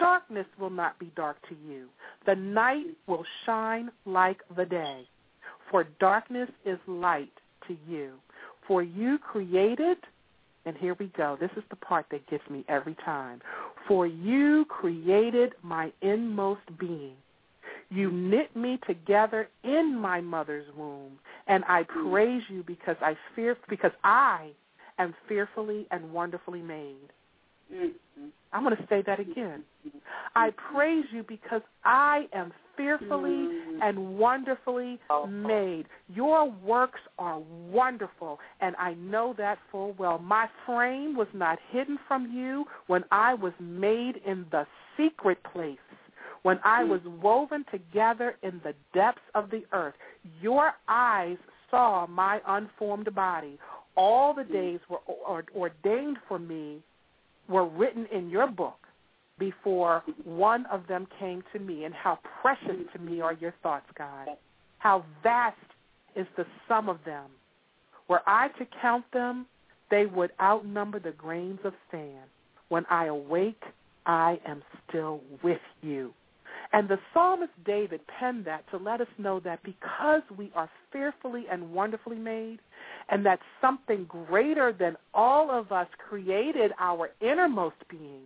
darkness will not be dark to you. The night will shine like the day, for darkness is light to you. For you created, and here we go. This is the part that gets me every time. For you created my inmost being. You knit me together in my mother's womb, and I praise you because I fear because I am fearfully and wonderfully made. Mm-hmm. I'm going to say that again. I praise you because I am fearfully mm-hmm. and wonderfully made. Your works are wonderful, and I know that full well. My frame was not hidden from you when I was made in the secret place, when I was woven together in the depths of the earth. Your eyes saw my unformed body. All the days were ordained for me were written in your book before one of them came to me. And how precious to me are your thoughts, God. How vast is the sum of them. Were I to count them, they would outnumber the grains of sand. When I awake, I am still with you. And the psalmist David penned that to let us know that because we are fearfully and wonderfully made, and that something greater than all of us created our innermost being.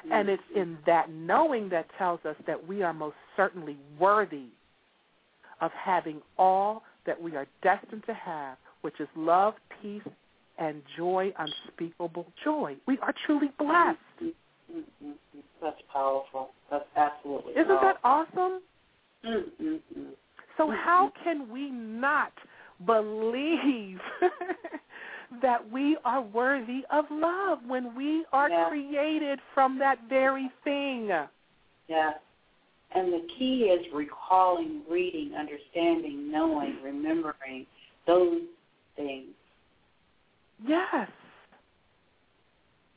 Mm-hmm. And it's in that knowing that tells us that we are most certainly worthy of having all that we are destined to have, which is love, peace, and joy, unspeakable joy. We are truly blessed. That's powerful. That's absolutely Isn't powerful. that awesome? So how can we not believe that we are worthy of love when we are yeah. created from that very thing. Yeah. And the key is recalling, reading, understanding, knowing, remembering those things. Yes.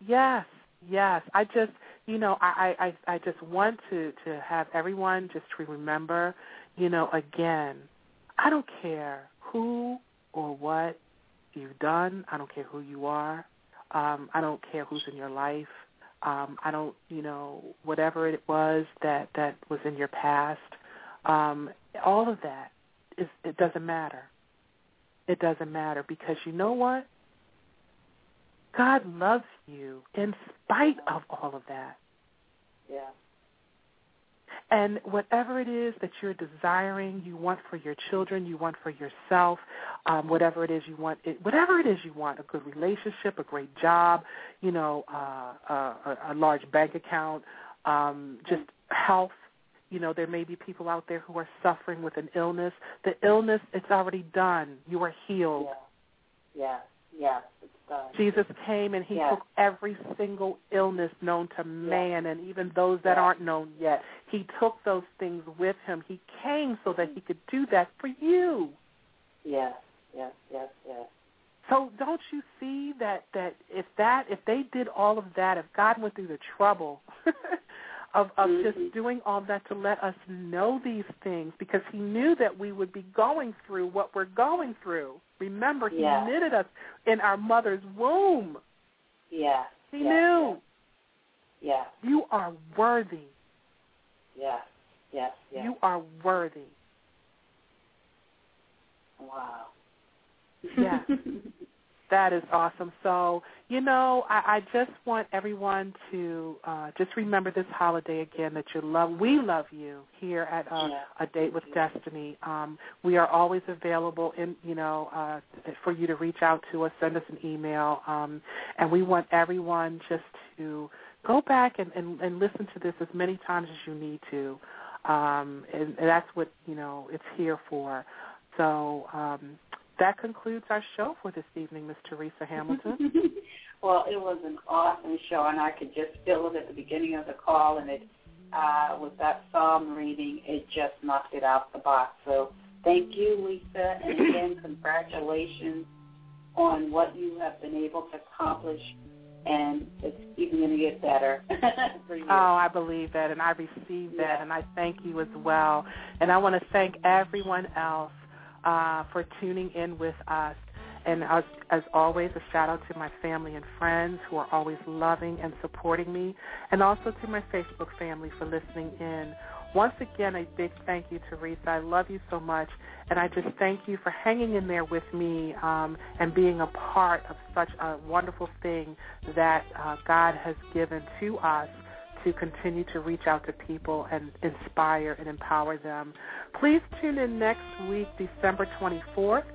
Yes. Yes. I just you know, I, I, I just want to, to have everyone just to remember, you know, again, I don't care who or what you've done. I don't care who you are. Um, I don't care who's in your life. Um, I don't, you know, whatever it was that that was in your past. Um, all of that is it doesn't matter. It doesn't matter because you know what? God loves you in spite of all of that. Yeah. And whatever it is that you're desiring, you want for your children, you want for yourself, um, whatever it is you want, it, whatever it is you want, a good relationship, a great job, you know, uh, a, a large bank account, um, just health. You know, there may be people out there who are suffering with an illness. The illness, it's already done. You are healed. Yeah. Yeah. Yeah. Jesus came and he yes. took every single illness known to man yes. and even those that yes. aren't known yet. He took those things with him. He came so that he could do that for you. Yes, yes, yes, yes. So don't you see that that if that if they did all of that, if God went through the trouble of of mm-hmm. just doing all that to let us know these things because he knew that we would be going through what we're going through. Remember, he yeah. knitted us in our mother's womb. Yeah. He yeah. knew. Yeah. You are worthy. Yeah. Yes. Yes. You are worthy. Wow. Yes. That is awesome. So, you know, I, I just want everyone to uh, just remember this holiday again that you love. We love you here at uh, yeah. A Date with Destiny. Um, we are always available, in you know, uh, for you to reach out to us, send us an email, um, and we want everyone just to go back and, and, and listen to this as many times as you need to. Um, and, and that's what you know it's here for. So um, that concludes our show for this evening, Ms. Teresa Hamilton. well, it was an awesome show, and I could just feel it at the beginning of the call, and it uh, with that psalm reading, it just knocked it out the box. So thank you, Lisa, and again, congratulations on what you have been able to accomplish and it's even going to get better Oh, I believe that, and I receive that, yeah. and I thank you as well. And I want to thank everyone else uh, for tuning in with us. And as, as always, a shout out to my family and friends who are always loving and supporting me, and also to my Facebook family for listening in. Once again, a big thank you, Teresa. I love you so much, and I just thank you for hanging in there with me um, and being a part of such a wonderful thing that uh, God has given to us to continue to reach out to people and inspire and empower them. Please tune in next week, December 24th,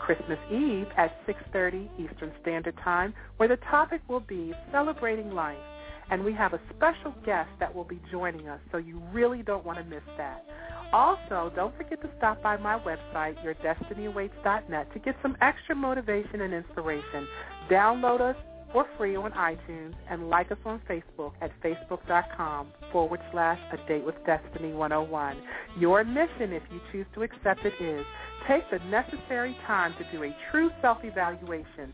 Christmas Eve at 6.30 Eastern Standard Time, where the topic will be Celebrating Life. And we have a special guest that will be joining us, so you really don't want to miss that. Also, don't forget to stop by my website, yourdestinyawaits.net, to get some extra motivation and inspiration. Download us for free on iTunes and like us on Facebook at facebook.com forward slash a date with destiny 101. Your mission, if you choose to accept it, is take the necessary time to do a true self-evaluation.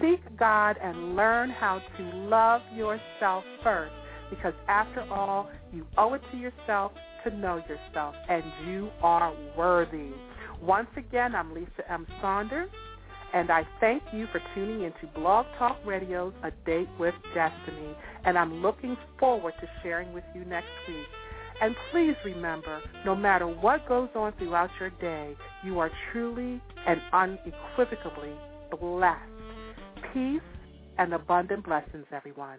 Seek God and learn how to love yourself first because after all, you owe it to yourself to know yourself and you are worthy. Once again, I'm Lisa M. Saunders. And I thank you for tuning into Blog Talk Radio's A Date with Destiny. And I'm looking forward to sharing with you next week. And please remember, no matter what goes on throughout your day, you are truly and unequivocally blessed. Peace and abundant blessings, everyone.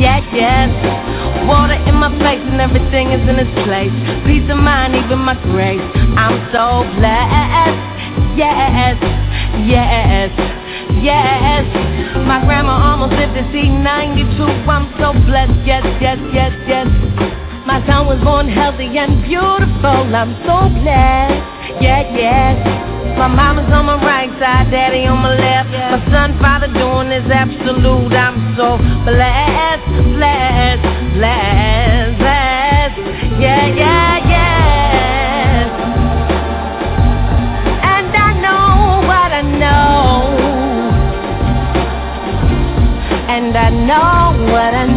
yeah, yes. Water in my face and everything is in its place. Peace of mind, even my grace. I'm so blessed. Yes, yes, yes. My grandma almost lived to see 92. I'm so blessed. Yes, yes, yes, yes. My son was born healthy and beautiful. I'm so blessed. Yeah, yes. My mama's on my right side, daddy on my left. My son, father doing is absolute. I'm so blessed, blessed, blessed, blessed. Yeah, yeah, yeah. And I know what I know. And I know what I know.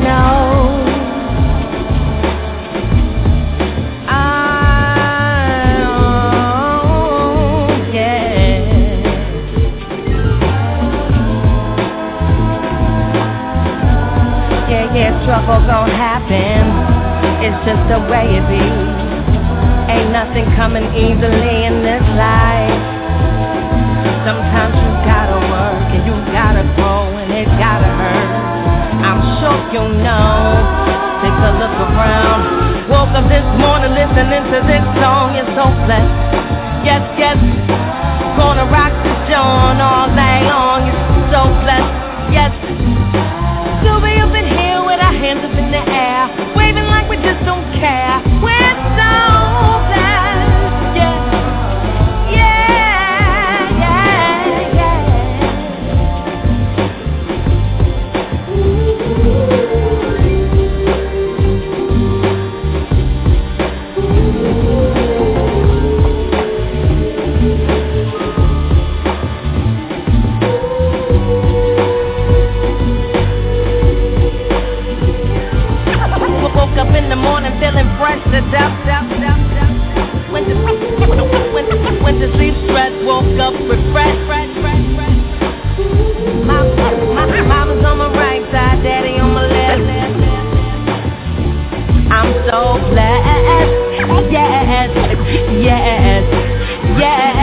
Trouble gon' happen. It's just the way it be. Ain't nothing coming easily in this life. Sometimes you gotta work and you gotta grow and it gotta hurt. I'm sure you know. Take a look around. Woke up this morning listening to this song. You're so blessed. Yes, yes. Gonna rock the joint all day long. You're so blessed. Yes. Rested up, up, up, up. Went to, went, to sleep stressed, woke up refreshed, fresh, fresh, fresh. My, my, mama's on my right side, daddy on my left. I'm so blessed, yes, yes, yes.